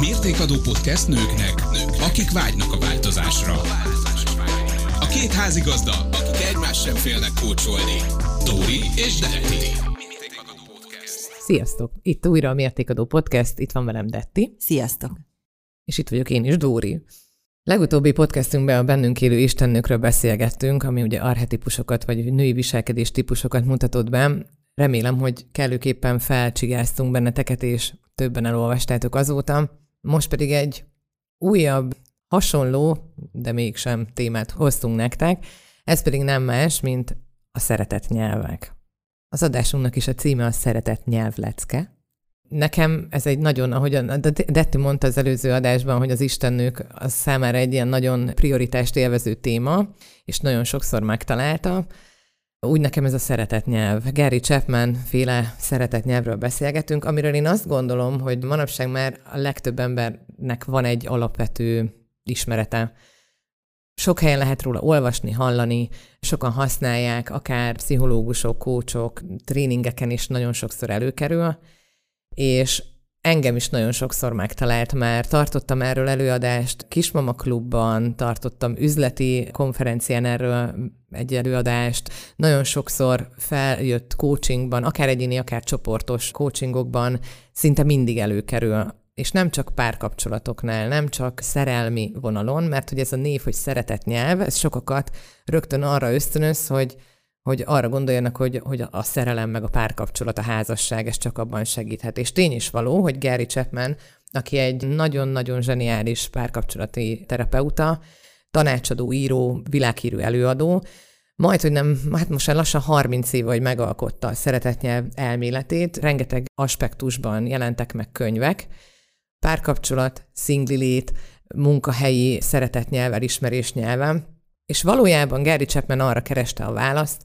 Mértékadó podcast nőknek, nők, akik vágynak a változásra. A két házigazda, akik egymás sem félnek kócsolni. Dóri és Detti. Sziasztok! Itt újra a Mértékadó Podcast, itt van velem Detti. Sziasztok! És itt vagyok én is, Dóri. Legutóbbi podcastünkben a bennünk élő istennőkről beszélgettünk, ami ugye arhetipusokat vagy női viselkedés típusokat mutatott be. Remélem, hogy kellőképpen felcsigáztunk benneteket, és többen elolvastátok azóta. Most pedig egy újabb, hasonló, de mégsem témát hoztunk nektek, ez pedig nem más, mint a szeretett nyelvek. Az adásunknak is a címe a szeretett nyelvlecke. Nekem ez egy nagyon, ahogyan Detti mondta az előző adásban, hogy az istennők az számára egy ilyen nagyon prioritást élvező téma, és nagyon sokszor megtalálta. Úgy nekem ez a szeretett nyelv. Gary Chapman féle szeretett nyelvről beszélgetünk, amiről én azt gondolom, hogy manapság már a legtöbb embernek van egy alapvető ismerete. Sok helyen lehet róla olvasni, hallani, sokan használják, akár pszichológusok, kócsok, tréningeken is nagyon sokszor előkerül, és engem is nagyon sokszor megtalált már. Tartottam erről előadást Kismama klubban, tartottam üzleti konferencián erről egy előadást. Nagyon sokszor feljött coachingban, akár egyéni, akár csoportos coachingokban, szinte mindig előkerül és nem csak párkapcsolatoknál, nem csak szerelmi vonalon, mert hogy ez a név, hogy szeretett nyelv, ez sokakat rögtön arra ösztönöz, hogy hogy arra gondoljanak, hogy, hogy a szerelem meg a párkapcsolat, a házasság, ez csak abban segíthet. És tény is való, hogy Gary Chapman, aki egy nagyon-nagyon zseniális párkapcsolati terapeuta, tanácsadó, író, világhírű előadó, majd, hogy nem, hát most már lassan 30 év, hogy megalkotta a szeretetnyelv elméletét, rengeteg aspektusban jelentek meg könyvek, párkapcsolat, szinglilét, munkahelyi szeretetnyelv, elismerés nyelven, és valójában Gary Chapman arra kereste a választ,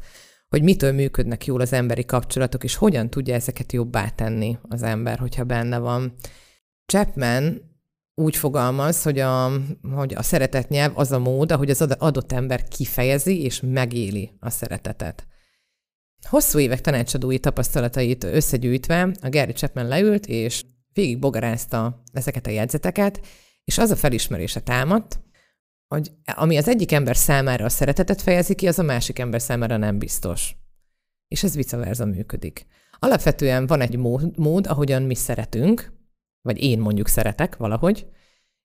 hogy mitől működnek jól az emberi kapcsolatok, és hogyan tudja ezeket jobbá tenni az ember, hogyha benne van. Chapman úgy fogalmaz, hogy a, hogy a szeretet nyelv az a mód, ahogy az adott ember kifejezi és megéli a szeretetet. Hosszú évek tanácsadói tapasztalatait összegyűjtve a Gary Chapman leült, és végig bogarázta ezeket a jegyzeteket, és az a felismerése támadt, hogy ami az egyik ember számára a szeretetet fejezi ki, az a másik ember számára nem biztos. És ez vice versa működik. Alapvetően van egy mód, mód, ahogyan mi szeretünk, vagy én mondjuk szeretek valahogy,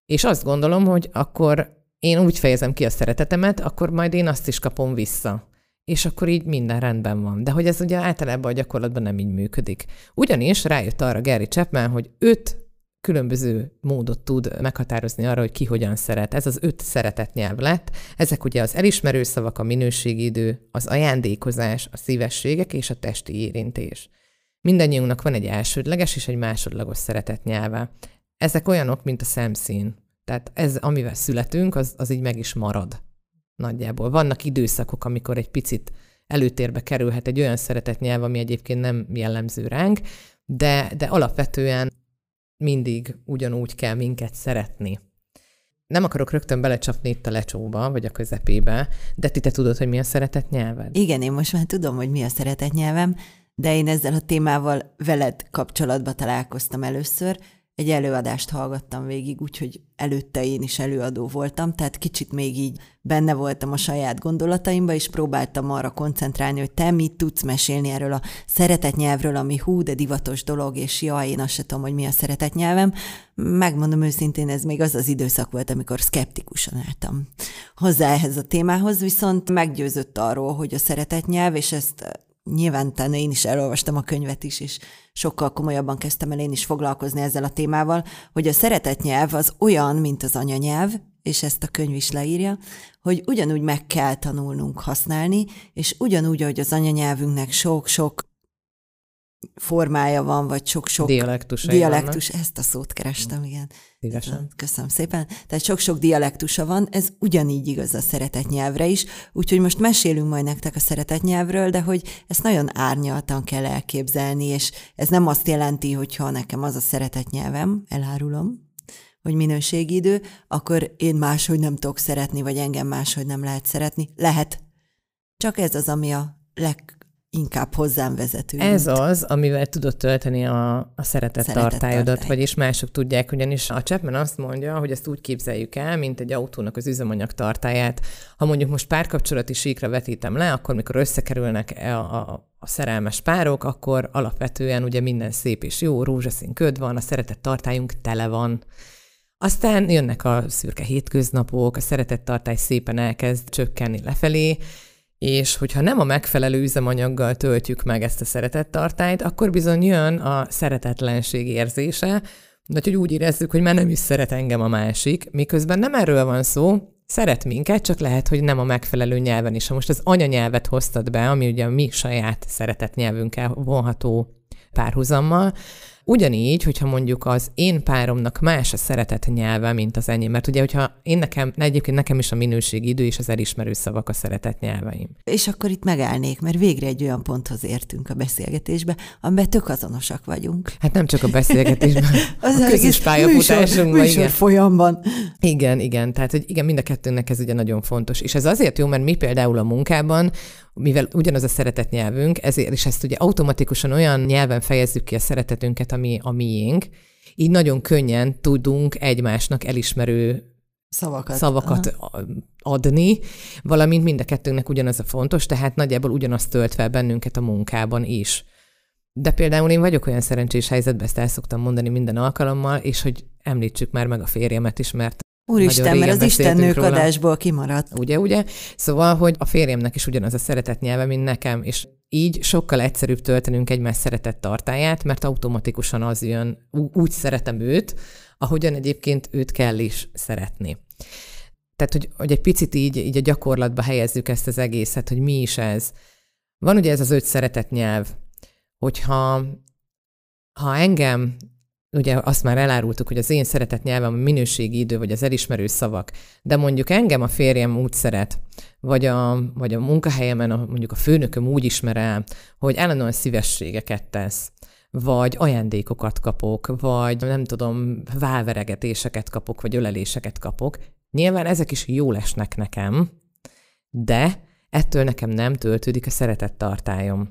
és azt gondolom, hogy akkor én úgy fejezem ki a szeretetemet, akkor majd én azt is kapom vissza. És akkor így minden rendben van. De hogy ez ugye általában a gyakorlatban nem így működik. Ugyanis rájött arra Gary Chapman, hogy öt különböző módot tud meghatározni arra, hogy ki hogyan szeret. Ez az öt szeretet nyelv lett. Ezek ugye az elismerő szavak, a minőségi idő, az ajándékozás, a szívességek és a testi érintés. Mindannyiunknak van egy elsődleges és egy másodlagos szeretet nyelve. Ezek olyanok, mint a szemszín. Tehát ez, amivel születünk, az, az így meg is marad nagyjából. Vannak időszakok, amikor egy picit előtérbe kerülhet egy olyan szeretet nyelv, ami egyébként nem jellemző ránk, de, de alapvetően mindig ugyanúgy kell minket szeretni. Nem akarok rögtön belecsapni itt a lecsóba, vagy a közepébe, de ti te tudod, hogy mi a szeretet nyelved? Igen, én most már tudom, hogy mi a szeretet nyelvem, de én ezzel a témával veled kapcsolatba találkoztam először, egy előadást hallgattam végig, úgyhogy előtte én is előadó voltam, tehát kicsit még így benne voltam a saját gondolataimba, és próbáltam arra koncentrálni, hogy te mit tudsz mesélni erről a szeretetnyelvről, ami hú, de divatos dolog, és jaj, én azt sem tudom, hogy mi a szeretetnyelvem. Megmondom őszintén, ez még az az időszak volt, amikor szkeptikusan álltam hozzá ehhez a témához, viszont meggyőzött arról, hogy a szeretetnyelv, és ezt nyilván én is elolvastam a könyvet is, és sokkal komolyabban kezdtem el én is foglalkozni ezzel a témával, hogy a szeretet nyelv az olyan, mint az anyanyelv, és ezt a könyv is leírja, hogy ugyanúgy meg kell tanulnunk használni, és ugyanúgy, hogy az anyanyelvünknek sok-sok formája van, vagy sok-sok dialektus. Dialektus, vannak. ezt a szót kerestem, igen. Szívesen. Köszönöm szépen. Tehát sok-sok dialektusa van, ez ugyanígy igaz a szeretet nyelvre is, úgyhogy most mesélünk majd nektek a szeretet nyelvről, de hogy ezt nagyon árnyaltan kell elképzelni, és ez nem azt jelenti, hogy ha nekem az a szeretet nyelvem, elárulom, hogy minőségi idő, akkor én máshogy nem tudok szeretni, vagy engem máshogy nem lehet szeretni. Lehet. Csak ez az, ami a leg inkább hozzám vezető. Ez az, amivel tudod tölteni a, a szeretett, szeretett tartályodat, tartály. vagyis mások tudják, ugyanis a Chapman azt mondja, hogy ezt úgy képzeljük el, mint egy autónak az üzemanyag tartáját. Ha mondjuk most párkapcsolati síkra vetítem le, akkor mikor összekerülnek a, a, a szerelmes párok, akkor alapvetően ugye minden szép és jó, rózsaszín köd van, a szeretett tartályunk tele van. Aztán jönnek a szürke hétköznapok, a szeretett tartály szépen elkezd csökkenni lefelé, és hogyha nem a megfelelő üzemanyaggal töltjük meg ezt a szeretettartályt, akkor bizony jön a szeretetlenség érzése, vagy hogy úgy érezzük, hogy már nem is szeret engem a másik, miközben nem erről van szó, szeret minket, csak lehet, hogy nem a megfelelő nyelven is. Ha most az anyanyelvet hoztad be, ami ugye a mi saját szeretet nyelvünkkel vonható párhuzammal, Ugyanígy, hogyha mondjuk az én páromnak más a szeretet nyelve, mint az enyém, mert ugye, hogyha én nekem, egyébként nekem is a minőségi idő és az elismerő szavak a szeretet nyelveim. És akkor itt megállnék, mert végre egy olyan ponthoz értünk a beszélgetésbe, amiben tök azonosak vagyunk. Hát nem csak a beszélgetésben, az a közös pályafutásunkban. Műsor, műsor folyamban. Igen, igen. Tehát, hogy igen, mind a kettőnek ez ugye nagyon fontos. És ez azért jó, mert mi például a munkában mivel ugyanaz a szeretet nyelvünk, ezért is ezt ugye automatikusan olyan nyelven fejezzük ki a szeretetünket, ami a miénk, így nagyon könnyen tudunk egymásnak elismerő szavakat, szavakat adni, valamint mind a kettőnknek ugyanaz a fontos, tehát nagyjából ugyanazt tölt fel bennünket a munkában is. De például én vagyok olyan szerencsés helyzetben, ezt el szoktam mondani minden alkalommal, és hogy említsük már meg a férjemet is, mert Úristen, mert az Isten nőkadásból kimaradt. Ugye, ugye? Szóval, hogy a férjemnek is ugyanaz a szeretet nyelve, mint nekem, és így sokkal egyszerűbb töltenünk egymás szeretett tartáját, mert automatikusan az jön, úgy szeretem őt, ahogyan egyébként őt kell is szeretni. Tehát, hogy, hogy egy picit így, így a gyakorlatba helyezzük ezt az egészet, hogy mi is ez. Van ugye ez az öt szeretet nyelv, hogyha ha engem ugye azt már elárultuk, hogy az én szeretett nyelvem a minőségi idő, vagy az elismerő szavak, de mondjuk engem a férjem úgy szeret, vagy a, vagy a munkahelyemen a, mondjuk a főnököm úgy ismer el, hogy állandóan szívességeket tesz, vagy ajándékokat kapok, vagy nem tudom, válveregetéseket kapok, vagy öleléseket kapok. Nyilván ezek is jól esnek nekem, de ettől nekem nem töltődik a szeretett tartályom.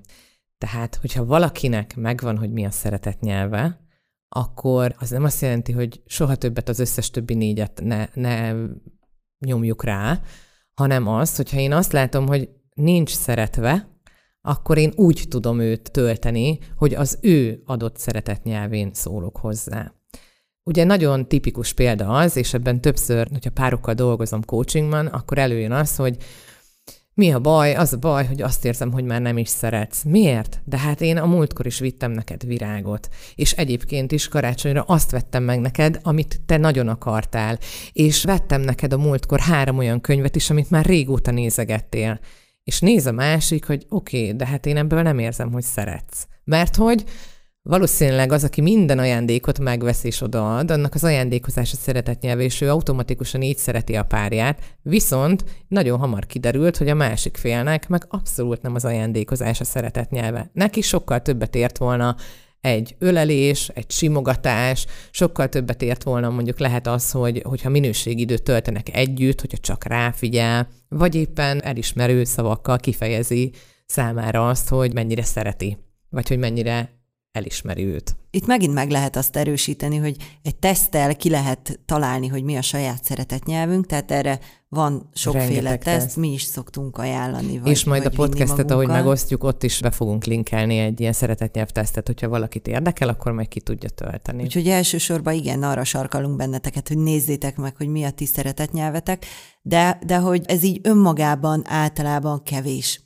Tehát, hogyha valakinek megvan, hogy mi a szeretet nyelve, akkor az nem azt jelenti, hogy soha többet az összes többi négyet ne, ne nyomjuk rá, hanem az, hogyha én azt látom, hogy nincs szeretve, akkor én úgy tudom őt tölteni, hogy az ő adott szeretet nyelvén szólok hozzá. Ugye nagyon tipikus példa az, és ebben többször, hogyha párokkal dolgozom coachingban, akkor előjön az, hogy mi a baj? Az a baj, hogy azt érzem, hogy már nem is szeretsz. Miért? De hát én a múltkor is vittem neked virágot. És egyébként is karácsonyra azt vettem meg neked, amit te nagyon akartál. És vettem neked a múltkor három olyan könyvet is, amit már régóta nézegettél. És néz a másik, hogy oké, okay, de hát én ebből nem érzem, hogy szeretsz. Mert hogy Valószínűleg az, aki minden ajándékot megvesz és odaad, annak az ajándékozás a szeretet nyelve, és ő automatikusan így szereti a párját, viszont nagyon hamar kiderült, hogy a másik félnek meg abszolút nem az ajándékozás a szeretet nyelve. Neki sokkal többet ért volna egy ölelés, egy simogatás, sokkal többet ért volna mondjuk lehet az, hogy, hogyha minőségidőt töltenek együtt, hogyha csak ráfigyel, vagy éppen elismerő szavakkal kifejezi számára azt, hogy mennyire szereti, vagy hogy mennyire elismeri őt. Itt megint meg lehet azt erősíteni, hogy egy teszttel ki lehet találni, hogy mi a saját szeretetnyelvünk, tehát erre van sokféle teszt, teszt, mi is szoktunk ajánlani. Vagy, és majd vagy a podcastet, ahogy megosztjuk, ott is be fogunk linkelni egy ilyen szeretetnyelvtesztet, hogyha valakit érdekel, akkor majd ki tudja tölteni. Úgyhogy elsősorban igen, arra sarkalunk benneteket, hogy nézzétek meg, hogy mi a ti szeretetnyelvetek, de, de hogy ez így önmagában általában kevés.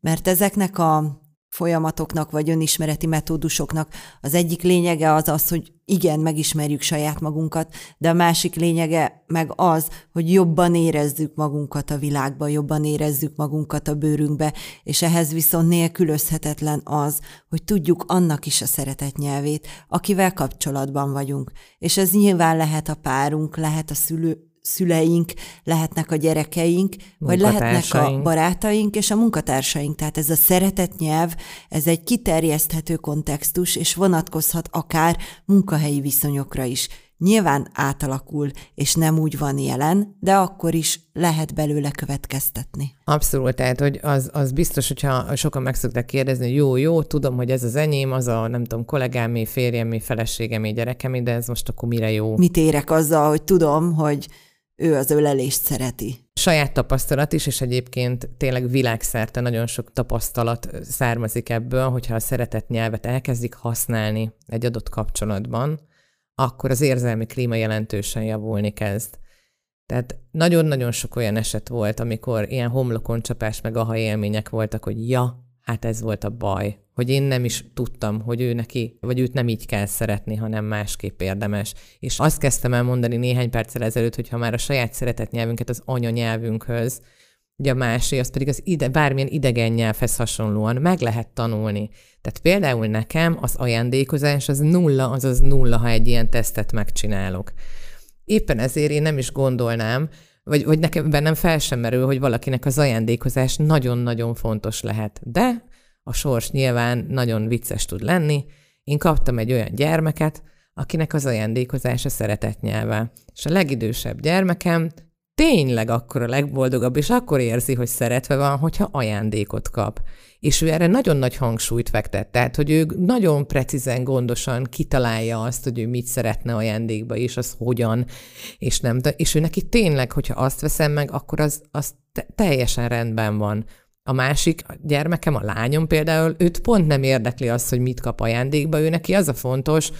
Mert ezeknek a folyamatoknak, vagy önismereti metódusoknak az egyik lényege az az, hogy igen, megismerjük saját magunkat, de a másik lényege meg az, hogy jobban érezzük magunkat a világba, jobban érezzük magunkat a bőrünkbe, és ehhez viszont nélkülözhetetlen az, hogy tudjuk annak is a szeretet nyelvét, akivel kapcsolatban vagyunk. És ez nyilván lehet a párunk, lehet a szülő, szüleink, lehetnek a gyerekeink, vagy lehetnek a barátaink és a munkatársaink. Tehát ez a szeretet nyelv, ez egy kiterjeszthető kontextus, és vonatkozhat akár munkahelyi viszonyokra is. Nyilván átalakul, és nem úgy van jelen, de akkor is lehet belőle következtetni. Abszolút, tehát hogy az, az biztos, hogyha sokan meg szokták kérdezni, hogy jó, jó, tudom, hogy ez az enyém, az a nem tudom, kollégámé, férjemé, feleségemé, gyerekemé, de ez most akkor mire jó? Mit érek azzal, hogy tudom, hogy ő az ölelést szereti. Saját tapasztalat is, és egyébként tényleg világszerte nagyon sok tapasztalat származik ebből, hogyha a szeretett nyelvet elkezdik használni egy adott kapcsolatban, akkor az érzelmi klíma jelentősen javulni kezd. Tehát nagyon-nagyon sok olyan eset volt, amikor ilyen homlokon csapás meg aha élmények voltak, hogy ja, hát ez volt a baj, hogy én nem is tudtam, hogy ő neki, vagy őt nem így kell szeretni, hanem másképp érdemes. És azt kezdtem el mondani néhány perccel ezelőtt, hogy ha már a saját szeretett nyelvünket az anyanyelvünkhöz, ugye a másé, az pedig az ide, bármilyen idegen nyelvhez hasonlóan meg lehet tanulni. Tehát például nekem az ajándékozás az nulla, azaz nulla, ha egy ilyen tesztet megcsinálok. Éppen ezért én nem is gondolnám, vagy, vagy nekem bennem fel sem merül, hogy valakinek az ajándékozás nagyon-nagyon fontos lehet. De a sors nyilván nagyon vicces tud lenni. Én kaptam egy olyan gyermeket, akinek az ajándékozás a szeretet nyelve. És a legidősebb gyermekem tényleg akkor a legboldogabb, és akkor érzi, hogy szeretve van, hogyha ajándékot kap. És ő erre nagyon nagy hangsúlyt fektet, tehát, hogy ő nagyon precízen, gondosan kitalálja azt, hogy ő mit szeretne ajándékba, és az hogyan, és nem. És ő neki tényleg, hogyha azt veszem meg, akkor az, az te- teljesen rendben van. A másik a gyermekem, a lányom például, őt pont nem érdekli az, hogy mit kap ajándékba, ő neki az a fontos,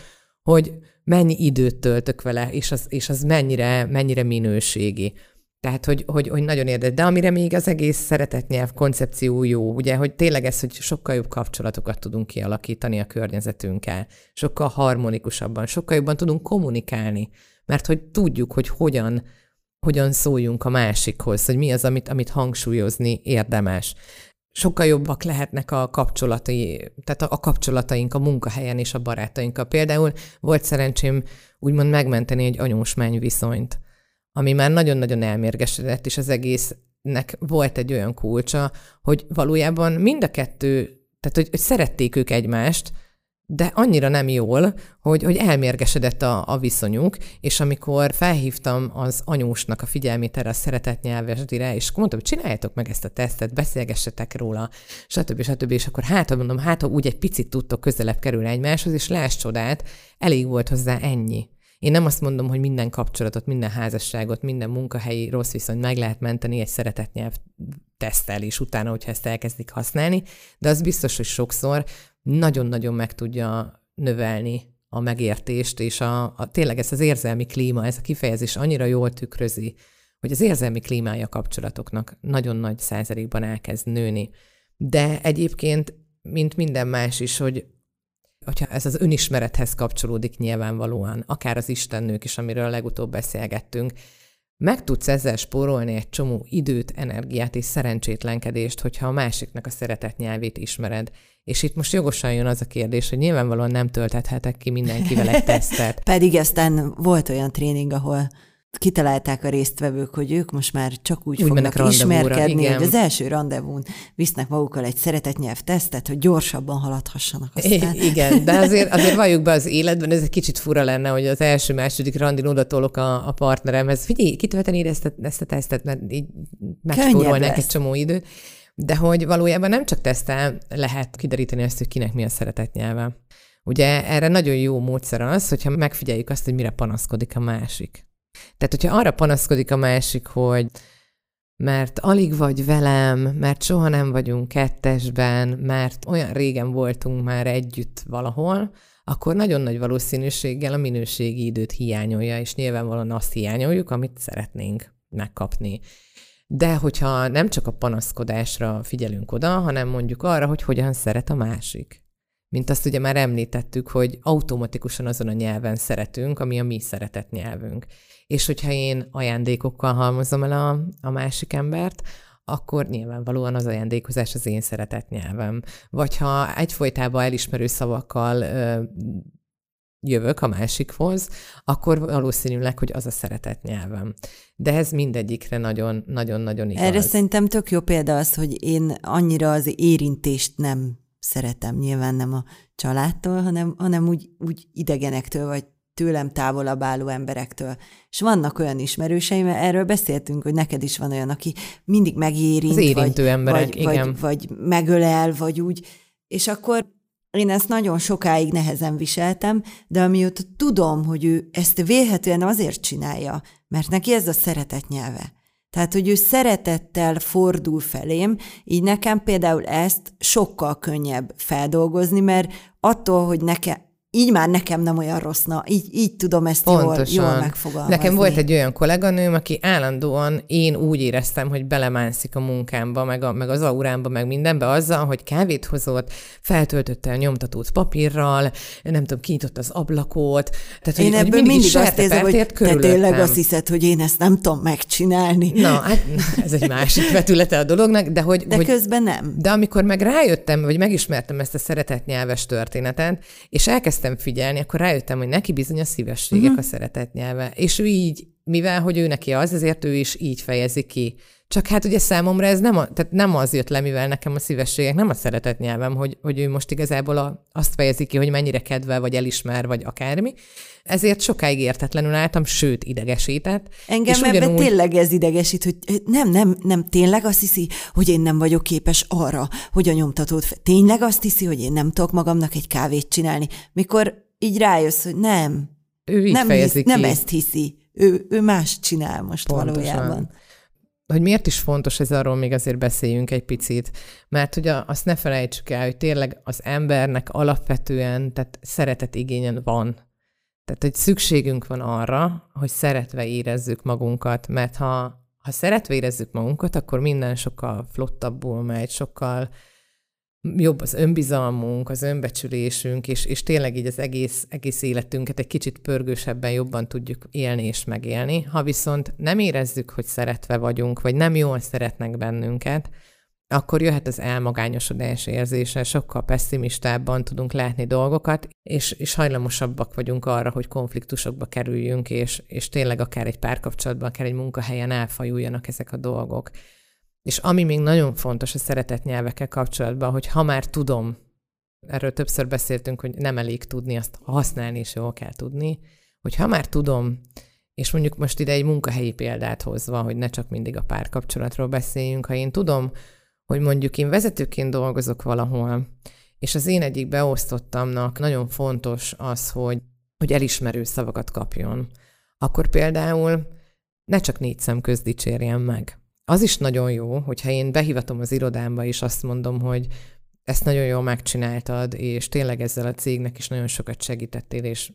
hogy mennyi időt töltök vele, és az, és az mennyire, mennyire minőségi. Tehát, hogy, hogy, hogy nagyon érdekel. De amire még az egész szeretetnyelv koncepció jó, ugye, hogy tényleg ez, hogy sokkal jobb kapcsolatokat tudunk kialakítani a környezetünkkel, sokkal harmonikusabban, sokkal jobban tudunk kommunikálni, mert hogy tudjuk, hogy hogyan, hogyan szóljunk a másikhoz, hogy mi az, amit, amit hangsúlyozni érdemes sokkal jobbak lehetnek a kapcsolatai, tehát a, kapcsolataink a munkahelyen és a barátainkkal. Például volt szerencsém úgymond megmenteni egy anyósmány viszonyt, ami már nagyon-nagyon elmérgesedett, és az egésznek volt egy olyan kulcsa, hogy valójában mind a kettő, tehát hogy, hogy szerették ők egymást, de annyira nem jól, hogy, hogy elmérgesedett a, a viszonyuk, és amikor felhívtam az anyósnak a figyelmét erre a szeretett nyelvesdire, és mondtam, hogy csináljátok meg ezt a tesztet, beszélgessetek róla, stb. stb. És akkor hát, mondom, hát ha úgy egy picit tudtok közelebb kerülni egymáshoz, és láss csodát, elég volt hozzá ennyi. Én nem azt mondom, hogy minden kapcsolatot, minden házasságot, minden munkahelyi rossz viszonyt meg lehet menteni egy szeretett nyelv tesztel is utána, hogyha ezt elkezdik használni, de az biztos, hogy sokszor nagyon-nagyon meg tudja növelni a megértést, és a, a, tényleg ez az érzelmi klíma, ez a kifejezés annyira jól tükrözi, hogy az érzelmi klímája kapcsolatoknak nagyon nagy százalékban elkezd nőni. De egyébként, mint minden más is, hogy hogyha ez az önismerethez kapcsolódik nyilvánvalóan, akár az istennők is, amiről legutóbb beszélgettünk, meg tudsz ezzel spórolni egy csomó időt, energiát és szerencsétlenkedést, hogyha a másiknak a szeretett nyelvét ismered. És itt most jogosan jön az a kérdés, hogy nyilvánvalóan nem töltethetek ki mindenkivel egy tesztet. Pedig aztán volt olyan tréning, ahol kitalálták a résztvevők, hogy ők most már csak úgy, úgy fognak ismerkedni, igen. hogy az első rendezvún visznek magukkal egy szeretetnyelv tesztet, hogy gyorsabban haladhassanak aztán. I- igen, de azért, azért valljuk be az életben, ez egy kicsit fura lenne, hogy az első, második randin odatolok a, a partneremhez, figyelj, kitölteni ezt a, ezt a tesztet, mert így megspórolnánk egy csomó időt. De hogy valójában nem csak tesztel lehet kideríteni azt, hogy kinek mi a szeretett nyelve. Ugye erre nagyon jó módszer az, hogyha megfigyeljük azt, hogy mire panaszkodik a másik. Tehát, hogyha arra panaszkodik a másik, hogy mert alig vagy velem, mert soha nem vagyunk kettesben, mert olyan régen voltunk már együtt valahol, akkor nagyon nagy valószínűséggel a minőségi időt hiányolja, és nyilvánvalóan azt hiányoljuk, amit szeretnénk megkapni. De hogyha nem csak a panaszkodásra figyelünk oda, hanem mondjuk arra, hogy hogyan szeret a másik. Mint azt ugye már említettük, hogy automatikusan azon a nyelven szeretünk, ami a mi szeretett nyelvünk. És hogyha én ajándékokkal halmozom el a, a másik embert, akkor nyilvánvalóan az ajándékozás az én szeretett nyelvem. Vagy ha egyfolytában elismerő szavakkal ö, jövök a másikhoz, akkor valószínűleg, hogy az a szeretett nyelvem. De ez mindegyikre nagyon-nagyon-nagyon igaz. Erre szerintem tök jó példa az, hogy én annyira az érintést nem szeretem, nyilván nem a családtól, hanem, hanem úgy, úgy idegenektől, vagy tőlem távolabb álló emberektől. És vannak olyan ismerőseim, erről beszéltünk, hogy neked is van olyan, aki mindig megérint, Az érintő vagy, emberek, vagy, igen. Vagy, vagy megölel, vagy úgy. És akkor én ezt nagyon sokáig nehezen viseltem, de amióta tudom, hogy ő ezt vélhetően azért csinálja, mert neki ez a szeretet nyelve. Tehát, hogy ő szeretettel fordul felém, így nekem például ezt sokkal könnyebb feldolgozni, mert attól, hogy nekem, így már nekem nem olyan rossz, na, így, így tudom ezt jól, jól megfogalmazni. Nekem volt egy olyan kolléganőm, aki állandóan én úgy éreztem, hogy belemászik a munkámba, meg, a, meg az aurámba, meg mindenbe azzal, hogy kávét hozott, feltöltötte a nyomtatót papírral, nem tudom, kinyitott az ablakot. Tehát, én hogy, ebből hogy mindig, mindig azt érzem, hogy te tényleg azt hiszed, hogy én ezt nem tudom megcsinálni. Na, hát ez egy másik vetülete a dolognak, de hogy... De hogy, közben nem. De amikor meg rájöttem, vagy megismertem ezt a szeretetnyelves történetet, és elkezdtem elkezdtem figyelni, akkor rájöttem, hogy neki bizony a szívességek uh-huh. a szeretet nyelve. És ő így, mivel hogy ő neki az, ezért ő is így fejezi ki. Csak hát ugye számomra ez nem, a, tehát nem az jött le, mivel nekem a szívességek nem a szeretet nyelvem, hogy, hogy ő most igazából a, azt fejezi ki, hogy mennyire kedvel, vagy elismer, vagy akármi. Ezért sokáig értetlenül álltam, sőt, idegesített. Engem és ebben ugyanúgy... tényleg ez idegesít, hogy nem, nem, nem, tényleg azt hiszi, hogy én nem vagyok képes arra, hogy a nyomtatót... Tényleg azt hiszi, hogy én nem tudok magamnak egy kávét csinálni, mikor így rájössz, hogy nem. Ő így nem, hisz, ki. nem ezt hiszi. Ő, ő más csinál most Pontosan. valójában hogy miért is fontos ez, arról még azért beszéljünk egy picit, mert hogy azt ne felejtsük el, hogy tényleg az embernek alapvetően, tehát szeretet igényen van. Tehát, hogy szükségünk van arra, hogy szeretve érezzük magunkat, mert ha, ha szeretve érezzük magunkat, akkor minden sokkal flottabbul megy, sokkal jobb az önbizalmunk, az önbecsülésünk, és, és tényleg így az egész, egész életünket egy kicsit pörgősebben jobban tudjuk élni és megélni. Ha viszont nem érezzük, hogy szeretve vagyunk, vagy nem jól szeretnek bennünket, akkor jöhet az elmagányosodás érzése, sokkal pessimistábban tudunk látni dolgokat, és, és hajlamosabbak vagyunk arra, hogy konfliktusokba kerüljünk, és, és tényleg akár egy párkapcsolatban, akár egy munkahelyen elfajuljanak ezek a dolgok. És ami még nagyon fontos a szeretett nyelvekkel kapcsolatban, hogy ha már tudom, erről többször beszéltünk, hogy nem elég tudni, azt használni is jól kell tudni, hogy ha már tudom, és mondjuk most ide egy munkahelyi példát hozva, hogy ne csak mindig a párkapcsolatról beszéljünk, ha én tudom, hogy mondjuk én vezetőként dolgozok valahol, és az én egyik beosztottamnak nagyon fontos az, hogy, hogy elismerő szavakat kapjon, akkor például ne csak négy szem dicsérjen meg, az is nagyon jó, hogyha én behivatom az irodámba, és azt mondom, hogy ezt nagyon jól megcsináltad, és tényleg ezzel a cégnek is nagyon sokat segítettél, és,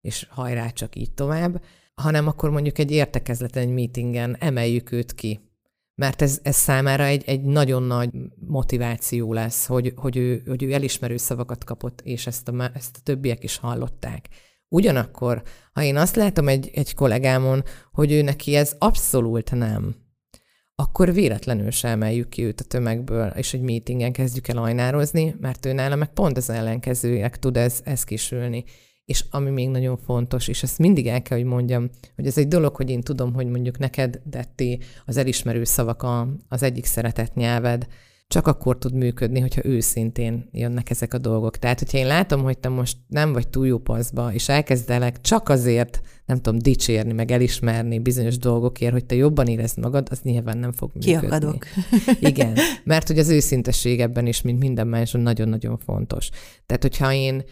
és hajrá csak így tovább, hanem akkor mondjuk egy értekezleten, egy meetingen emeljük őt ki. Mert ez, ez számára egy, egy nagyon nagy motiváció lesz, hogy, hogy, ő, hogy ő elismerő szavakat kapott, és ezt a, ezt a többiek is hallották. Ugyanakkor, ha én azt látom egy, egy kollégámon, hogy ő neki ez abszolút nem, akkor véletlenül sem emeljük ki őt a tömegből, és egy meetingen kezdjük el ajnározni, mert ő nála meg pont az ellenkezőjek tud ez, ez kisülni. És ami még nagyon fontos, és ezt mindig el kell, hogy mondjam, hogy ez egy dolog, hogy én tudom, hogy mondjuk neked, Detti, az elismerő szavak a, az egyik szeretett nyelved, csak akkor tud működni, hogyha őszintén jönnek ezek a dolgok. Tehát, hogyha én látom, hogy te most nem vagy túl jó paszba, és elkezdelek csak azért, nem tudom, dicsérni, meg elismerni bizonyos dolgokért, hogy te jobban érezd magad, az nyilván nem fog működni. Kiakadok. Igen, mert hogy az őszintesség ebben is, mint minden más, nagyon-nagyon fontos. Tehát, hogyha én,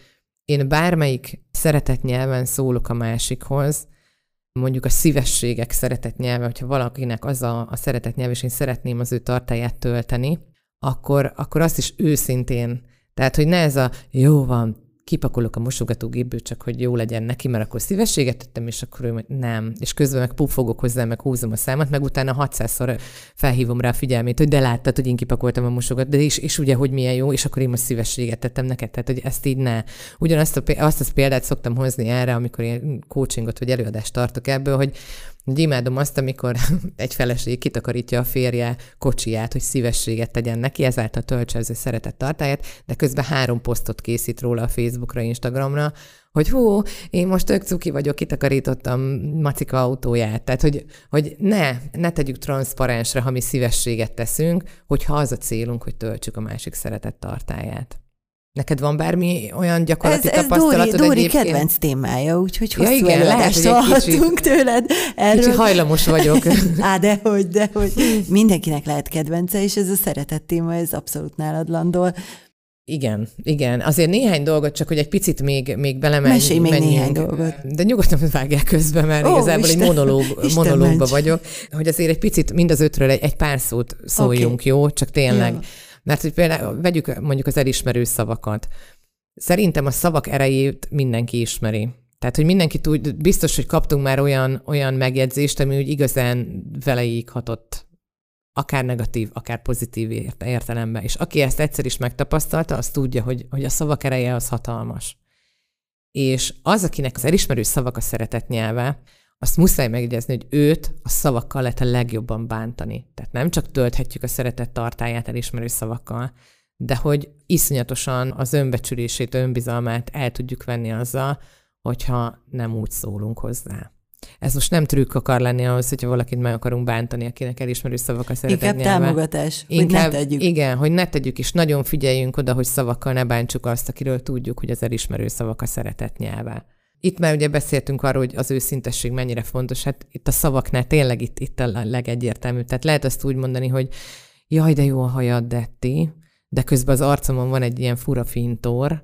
én bármelyik szeretett nyelven szólok a másikhoz, mondjuk a szívességek szeretett nyelve, hogyha valakinek az a, a szeretett nyelv, és én szeretném az ő tartáját tölteni, akkor, akkor azt is őszintén, tehát, hogy ne ez a jó van, kipakolok a mosogatógépből, csak hogy jó legyen neki, mert akkor szívességet tettem, és akkor ő nem. És közben meg pufogok hozzá, meg húzom a számat, meg utána 600-szor felhívom rá a figyelmét, hogy de láttad, hogy én kipakoltam a mosogat, de és, és ugye, hogy milyen jó, és akkor én most szívességet tettem neked, tehát hogy ezt így ne. Ugyanazt a, azt az példát szoktam hozni erre, amikor én coachingot vagy előadást tartok ebből, hogy hogy imádom azt, amikor egy feleség kitakarítja a férje kocsiját, hogy szívességet tegyen neki, ezáltal töltse az ő szeretett tartáját, de közben három posztot készít róla a Facebookra, Instagramra, hogy hú, én most tök cuki vagyok, kitakarítottam Macika autóját. Tehát, hogy, hogy ne, ne tegyük transzparensre, ha mi szívességet teszünk, hogyha az a célunk, hogy töltsük a másik szeretett tartáját. Neked van bármi olyan gyakorlati ez, ez tapasztalatod Dóri, Dóri egyébként? kedvenc témája, úgyhogy Ja, hosszú igen, lehet, előadást kicsit- hallhattunk tőled. Erről. Kicsi hajlamos vagyok. Á, dehogy, dehogy. Mindenkinek lehet kedvence, és ez a szeretett téma, ez abszolút nálad landol. Igen, igen. Azért néhány dolgot, csak hogy egy picit még, még belemenj. Mesélj még menjünk. néhány dolgot. De nyugodtan vágják közben, mert Ó, igazából Isten- egy monológ, Isten monológba ments. vagyok, hogy azért egy picit mind az ötről egy, egy pár szót szóljunk, Oké. jó? Csak tényleg. Jó. Mert hogy például vegyük mondjuk az elismerő szavakat. Szerintem a szavak erejét mindenki ismeri. Tehát, hogy mindenki tud, biztos, hogy kaptunk már olyan, olyan megjegyzést, ami úgy igazán veleig hatott akár negatív, akár pozitív ért- értelemben. És aki ezt egyszer is megtapasztalta, az tudja, hogy, hogy a szavak ereje az hatalmas. És az, akinek az elismerő szavak a szeretet nyelve, azt muszáj megjegyezni, hogy őt a szavakkal lehet a legjobban bántani. Tehát nem csak tölthetjük a szeretet tartáját elismerő szavakkal, de hogy iszonyatosan az önbecsülését, önbizalmát el tudjuk venni azzal, hogyha nem úgy szólunk hozzá. Ez most nem trükk akar lenni ahhoz, hogyha valakit meg akarunk bántani, akinek elismerő szavak a szeretet Inkább nyelve. támogatás, Inkább, hogy ne tegyük. Igen, hogy ne tegyük, és nagyon figyeljünk oda, hogy szavakkal ne bántsuk azt, akiről tudjuk, hogy az elismerő szavak a szeretet nyelve. Itt már ugye beszéltünk arról, hogy az őszintesség mennyire fontos. Hát itt a szavaknál tényleg itt, itt a legegyértelműbb. Tehát lehet azt úgy mondani, hogy jaj, de jó a hajad, Detti, de közben az arcomon van egy ilyen fura fintor,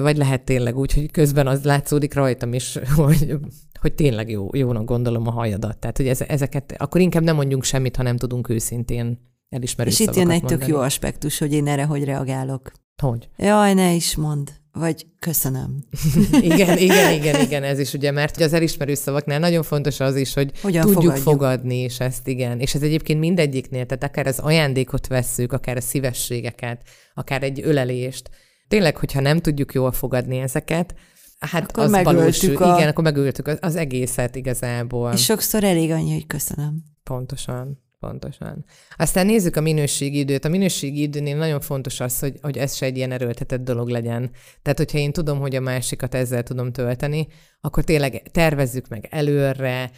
vagy lehet tényleg úgy, hogy közben az látszódik rajtam is, hogy, hogy tényleg jó, jónak gondolom a hajadat. Tehát, hogy ez, ezeket, akkor inkább nem mondjunk semmit, ha nem tudunk őszintén elismerő És itt jön egy tök mondani. jó aspektus, hogy én erre hogy reagálok. Hogy? Jaj, ne is mond. Vagy köszönöm. Igen, igen, igen, igen, ez is ugye, mert az elismerő szavaknál nagyon fontos az is, hogy Hogyan tudjuk fogadjuk. fogadni, és ezt igen. És ez egyébként mindegyiknél, tehát akár az ajándékot vesszük, akár a szívességeket, akár egy ölelést. Tényleg, hogyha nem tudjuk jól fogadni ezeket, hát Akkor az valósul. a- Igen, akkor megöltük az, az egészet igazából. És sokszor elég annyi, hogy köszönöm. Pontosan, pontosan. Aztán nézzük a minőségi időt. A minőségi időnél nagyon fontos az, hogy, hogy ez se egy ilyen erőltetett dolog legyen. Tehát, hogyha én tudom, hogy a másikat ezzel tudom tölteni, akkor tényleg tervezzük meg előre,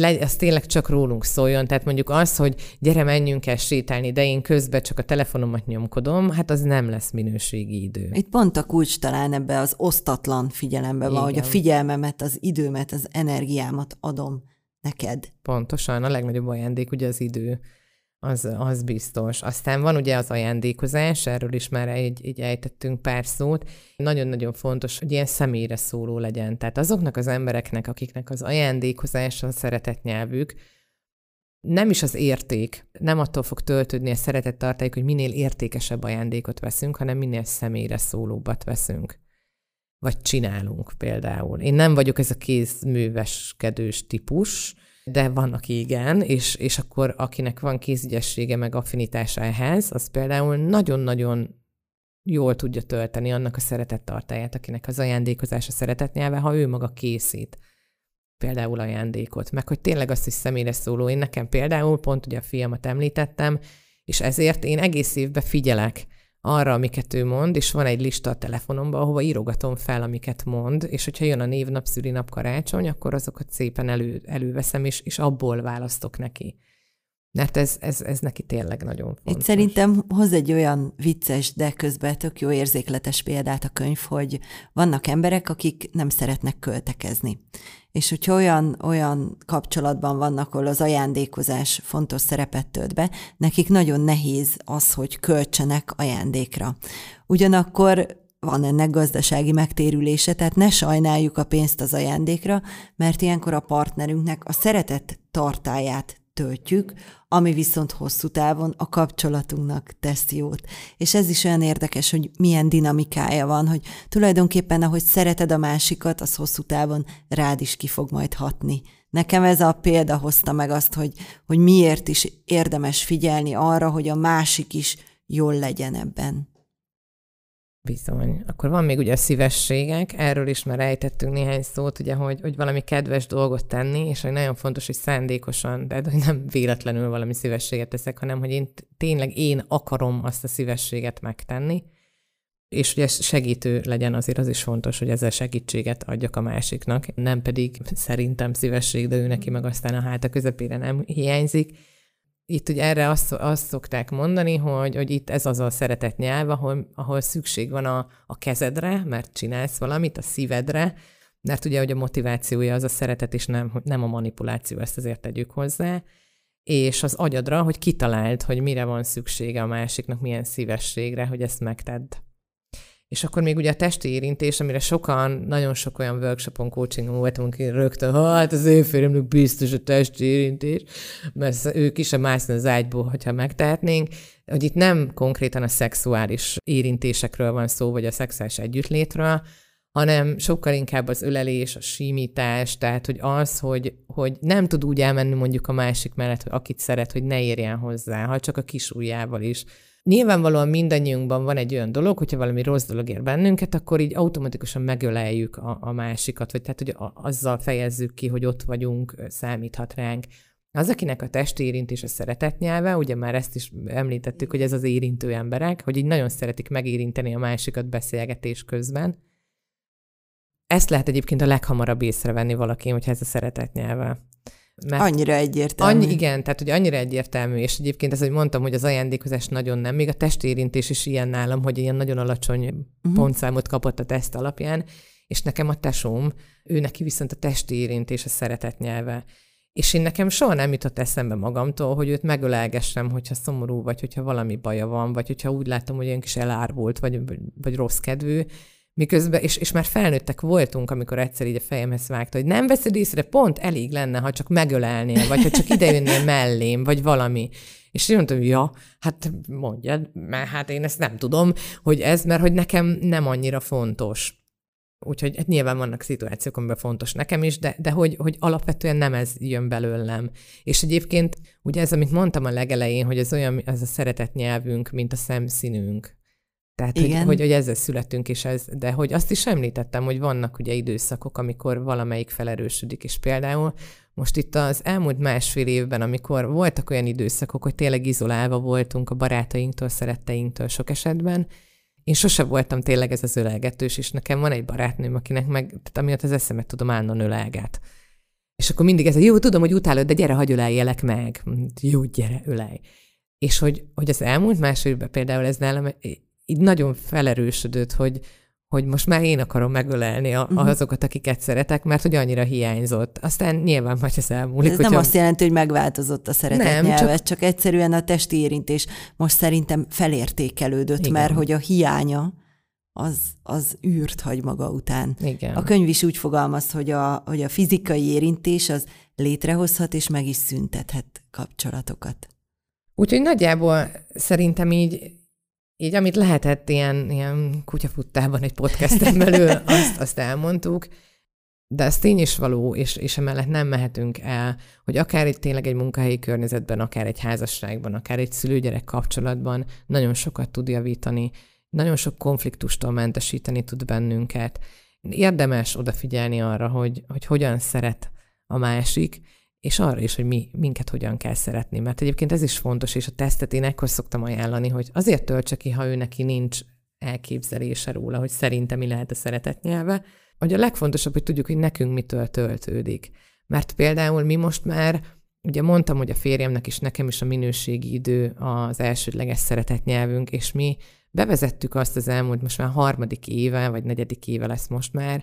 ez tényleg csak rólunk szóljon. Tehát mondjuk az, hogy gyere, menjünk el sétálni, de én közben csak a telefonomat nyomkodom, hát az nem lesz minőségi idő. Itt pont a kulcs talán ebbe az osztatlan figyelembe van, hogy a figyelmemet, az időmet, az energiámat adom neked. Pontosan, a legnagyobb ajándék ugye az idő, az, az biztos. Aztán van ugye az ajándékozás, erről is már egy, egy ejtettünk pár szót. Nagyon-nagyon fontos, hogy ilyen személyre szóló legyen. Tehát azoknak az embereknek, akiknek az ajándékozás a szeretet nyelvük, nem is az érték, nem attól fog töltődni a szeretet tartályuk, hogy minél értékesebb ajándékot veszünk, hanem minél személyre szólóbbat veszünk. Vagy csinálunk például. Én nem vagyok ez a kézműveskedős típus, de van, aki igen, és, és akkor akinek van kézügyessége meg affinitása ehhez, az például nagyon-nagyon jól tudja tölteni annak a szeretettartáját, akinek az ajándékozás a szeretetnyelve, ha ő maga készít például ajándékot, meg hogy tényleg azt is személyre szóló. Én nekem például, pont ugye a fiamat említettem, és ezért én egész évben figyelek arra, amiket ő mond, és van egy lista a telefonomban, ahova írogatom fel, amiket mond, és hogyha jön a névnap, szülinap, karácsony, akkor azokat szépen elő, előveszem, és, és abból választok neki. Mert ez, ez, ez neki tényleg nagyon fontos. Itt szerintem hoz egy olyan vicces, de közben tök jó érzékletes példát a könyv, hogy vannak emberek, akik nem szeretnek költekezni. És hogyha olyan, olyan kapcsolatban vannak, ahol az ajándékozás fontos szerepet tölt be, nekik nagyon nehéz az, hogy költsenek ajándékra. Ugyanakkor van ennek gazdasági megtérülése, tehát ne sajnáljuk a pénzt az ajándékra, mert ilyenkor a partnerünknek a szeretet tartáját töltjük, ami viszont hosszú távon a kapcsolatunknak tesz jót. És ez is olyan érdekes, hogy milyen dinamikája van, hogy tulajdonképpen ahogy szereted a másikat, az hosszú távon rád is ki fog majd hatni. Nekem ez a példa hozta meg azt, hogy, hogy miért is érdemes figyelni arra, hogy a másik is jól legyen ebben. Bizony. Akkor van még ugye a szívességek, erről is már ejtettünk néhány szót, ugye, hogy, hogy valami kedves dolgot tenni, és hogy nagyon fontos, hogy szándékosan, de hogy nem véletlenül valami szívességet teszek, hanem hogy én tényleg én akarom azt a szívességet megtenni, és hogy ez segítő legyen, azért az is fontos, hogy ezzel segítséget adjak a másiknak, nem pedig szerintem szívesség, de ő neki meg aztán a háta közepére nem hiányzik. Itt ugye erre azt, azt szokták mondani, hogy, hogy itt ez az a szeretet nyelv, ahol, ahol szükség van a, a kezedre, mert csinálsz valamit, a szívedre, mert ugye, hogy a motivációja az a szeretet, és nem, nem a manipuláció, ezt azért tegyük hozzá, és az agyadra, hogy kitaláld, hogy mire van szüksége a másiknak, milyen szívességre, hogy ezt megtedd. És akkor még ugye a testi érintés, amire sokan, nagyon sok olyan workshopon, coachingon voltunk, hogy rögtön, hát az ő férjemnek biztos a testi érintés, mert ők is a mászni az ágyból, hogyha megtehetnénk, hogy itt nem konkrétan a szexuális érintésekről van szó, vagy a szexuális együttlétről, hanem sokkal inkább az ölelés, a simítás, tehát hogy az, hogy, hogy nem tud úgy elmenni mondjuk a másik mellett, hogy akit szeret, hogy ne érjen hozzá, ha csak a kis ujjával is. Nyilvánvalóan mindannyiunkban van egy olyan dolog, hogyha valami rossz dolog ér bennünket, akkor így automatikusan megöleljük a, a másikat, vagy tehát, hogy a, azzal fejezzük ki, hogy ott vagyunk, számíthat ránk. Az, akinek a testi érintés a szeretet nyelve, ugye már ezt is említettük, hogy ez az érintő emberek, hogy így nagyon szeretik megérinteni a másikat beszélgetés közben, ezt lehet egyébként a leghamarabb észrevenni valaki, hogyha ez a szeretet nyelve. Mert annyira egyértelmű. Annyi, igen, tehát hogy annyira egyértelmű, és egyébként ez, hogy mondtam, hogy az ajándékozás nagyon nem, még a testérintés is ilyen nálam, hogy ilyen nagyon alacsony uh-huh. pontszámot kapott a teszt alapján, és nekem a tesóm, ő neki viszont a testi érintés a szeretet nyelve. És én nekem soha nem jutott eszembe magamtól, hogy őt megölelgessem, hogyha szomorú, vagy hogyha valami baja van, vagy hogyha úgy látom, hogy olyan kis elárvult, vagy, vagy rossz kedvű, Miközben, és, és már felnőttek voltunk, amikor egyszer így a fejemhez vágta, hogy nem veszed észre, pont elég lenne, ha csak megölelnél, vagy ha csak idejönnél mellém, vagy valami. És én mondtam, ja, hát mondjad, mert hát én ezt nem tudom, hogy ez, mert hogy nekem nem annyira fontos. Úgyhogy hát nyilván vannak szituációk, amiben fontos nekem is, de, de hogy, hogy alapvetően nem ez jön belőlem. És egyébként ugye ez, amit mondtam a legelején, hogy ez olyan, ez a szeretet nyelvünk, mint a szemszínünk. Tehát, Igen. Hogy, hogy, hogy ezzel születünk, és ez, de hogy azt is említettem, hogy vannak ugye időszakok, amikor valamelyik felerősödik, és például most itt az elmúlt másfél évben, amikor voltak olyan időszakok, hogy tényleg izolálva voltunk a barátainktól, szeretteinktől sok esetben, én sose voltam tényleg ez az ölelgetős, és nekem van egy barátnőm, akinek meg, tehát amiatt az eszemet tudom állandóan ölelget. És akkor mindig ez a jó, tudom, hogy utálod, de gyere, hagy öleljelek meg. Jó, gyere, ölej. És hogy, hogy az elmúlt másfél évben például ez nálam így nagyon felerősödött, hogy, hogy most már én akarom megölelni a, uh-huh. azokat, akiket szeretek, mert hogy annyira hiányzott. Aztán nyilván majd ez elmúlik. Ez nem azt jelenti, hogy megváltozott a szeretet nem, nyelvet, csak... csak egyszerűen a testi érintés most szerintem felértékelődött, Igen. mert hogy a hiánya az, az űrt hagy maga után. Igen. A könyv is úgy fogalmaz, hogy a, hogy a fizikai érintés az létrehozhat és meg is szüntethet kapcsolatokat. Úgyhogy nagyjából szerintem így így amit lehetett ilyen, ilyen kutyafuttában egy podcasten belül, azt, azt elmondtuk, de ez tény is való, és, és emellett nem mehetünk el, hogy akár egy tényleg egy munkahelyi környezetben, akár egy házasságban, akár egy szülőgyerek kapcsolatban nagyon sokat tud javítani, nagyon sok konfliktustól mentesíteni tud bennünket. Érdemes odafigyelni arra, hogy, hogy hogyan szeret a másik, és arra is, hogy mi, minket hogyan kell szeretni. Mert egyébként ez is fontos, és a tesztet én ekkor szoktam ajánlani, hogy azért töltse ki, ha ő neki nincs elképzelése róla, hogy szerintem mi lehet a szeretet nyelve, hogy a legfontosabb, hogy tudjuk, hogy nekünk mitől töltődik. Mert például mi most már, ugye mondtam, hogy a férjemnek is, nekem is a minőségi idő az elsődleges szeretet nyelvünk, és mi bevezettük azt az elmúlt, most már harmadik éve, vagy negyedik éve lesz most már,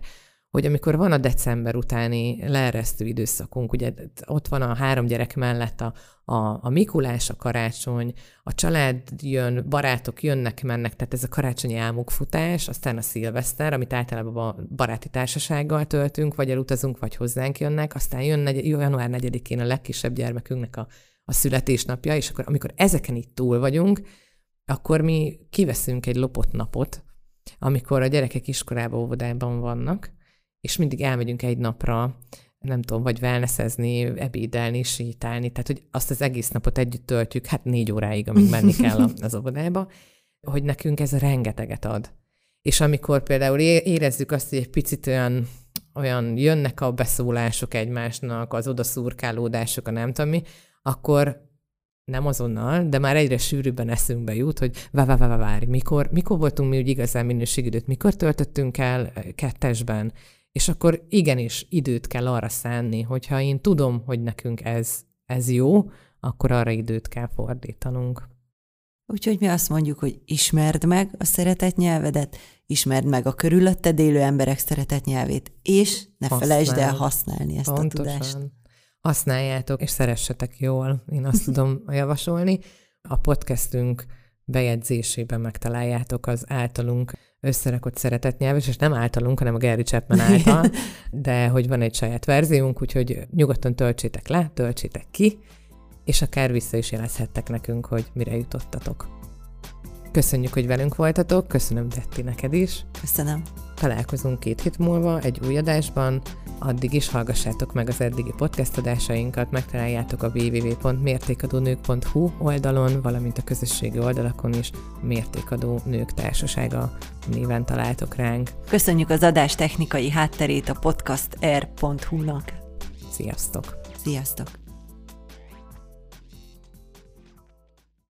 hogy amikor van a december utáni leeresztő időszakunk, ugye ott van a három gyerek mellett a, a, a Mikulás, a karácsony, a család jön, barátok jönnek, mennek, tehát ez a karácsonyi álmokfutás, aztán a szilveszter, amit általában a baráti társasággal töltünk, vagy elutazunk, vagy hozzánk jönnek, aztán jön negy, január 4-én a legkisebb gyermekünknek a, a születésnapja, és akkor amikor ezeken itt túl vagyunk, akkor mi kiveszünk egy lopott napot, amikor a gyerekek iskolába, óvodában vannak, és mindig elmegyünk egy napra, nem tudom, vagy wellnessezni, ebédelni, sétálni, tehát hogy azt az egész napot együtt töltjük, hát négy óráig, amíg menni kell az óvodába, hogy nekünk ez rengeteget ad. És amikor például érezzük azt, hogy egy picit olyan, olyan jönnek a beszólások egymásnak, az odaszurkálódások, a nem tudom mi, akkor nem azonnal, de már egyre sűrűbben eszünkbe jut, hogy vá, vá, vá, várj, mikor, mikor voltunk mi úgy igazán minőségidőt, mikor töltöttünk el kettesben, és akkor igenis időt kell arra szánni, hogyha én tudom, hogy nekünk ez, ez jó, akkor arra időt kell fordítanunk. Úgyhogy mi azt mondjuk, hogy ismerd meg a szeretett nyelvedet, ismerd meg a körülötted élő emberek szeretett nyelvét, és ne Használd. felejtsd el használni ezt Pontosan. a tudást. Használjátok, és szeressetek jól, én azt tudom javasolni. A podcastünk bejegyzésében megtaláljátok az általunk összerakott szeretett nyelves, és nem általunk, hanem a Gary Chapman által, de hogy van egy saját verziónk, úgyhogy nyugodtan töltsétek le, töltsétek ki, és akár vissza is jelezhettek nekünk, hogy mire jutottatok. Köszönjük, hogy velünk voltatok, köszönöm Detti neked is. Köszönöm. Találkozunk két hét múlva egy új adásban, addig is hallgassátok meg az eddigi podcast adásainkat, megtaláljátok a www.mértékadónők.hu oldalon, valamint a közösségi oldalakon is Mértékadó Nők Társasága néven találtok ránk. Köszönjük az adás technikai hátterét a podcaster.hu-nak. Sziasztok! Sziasztok!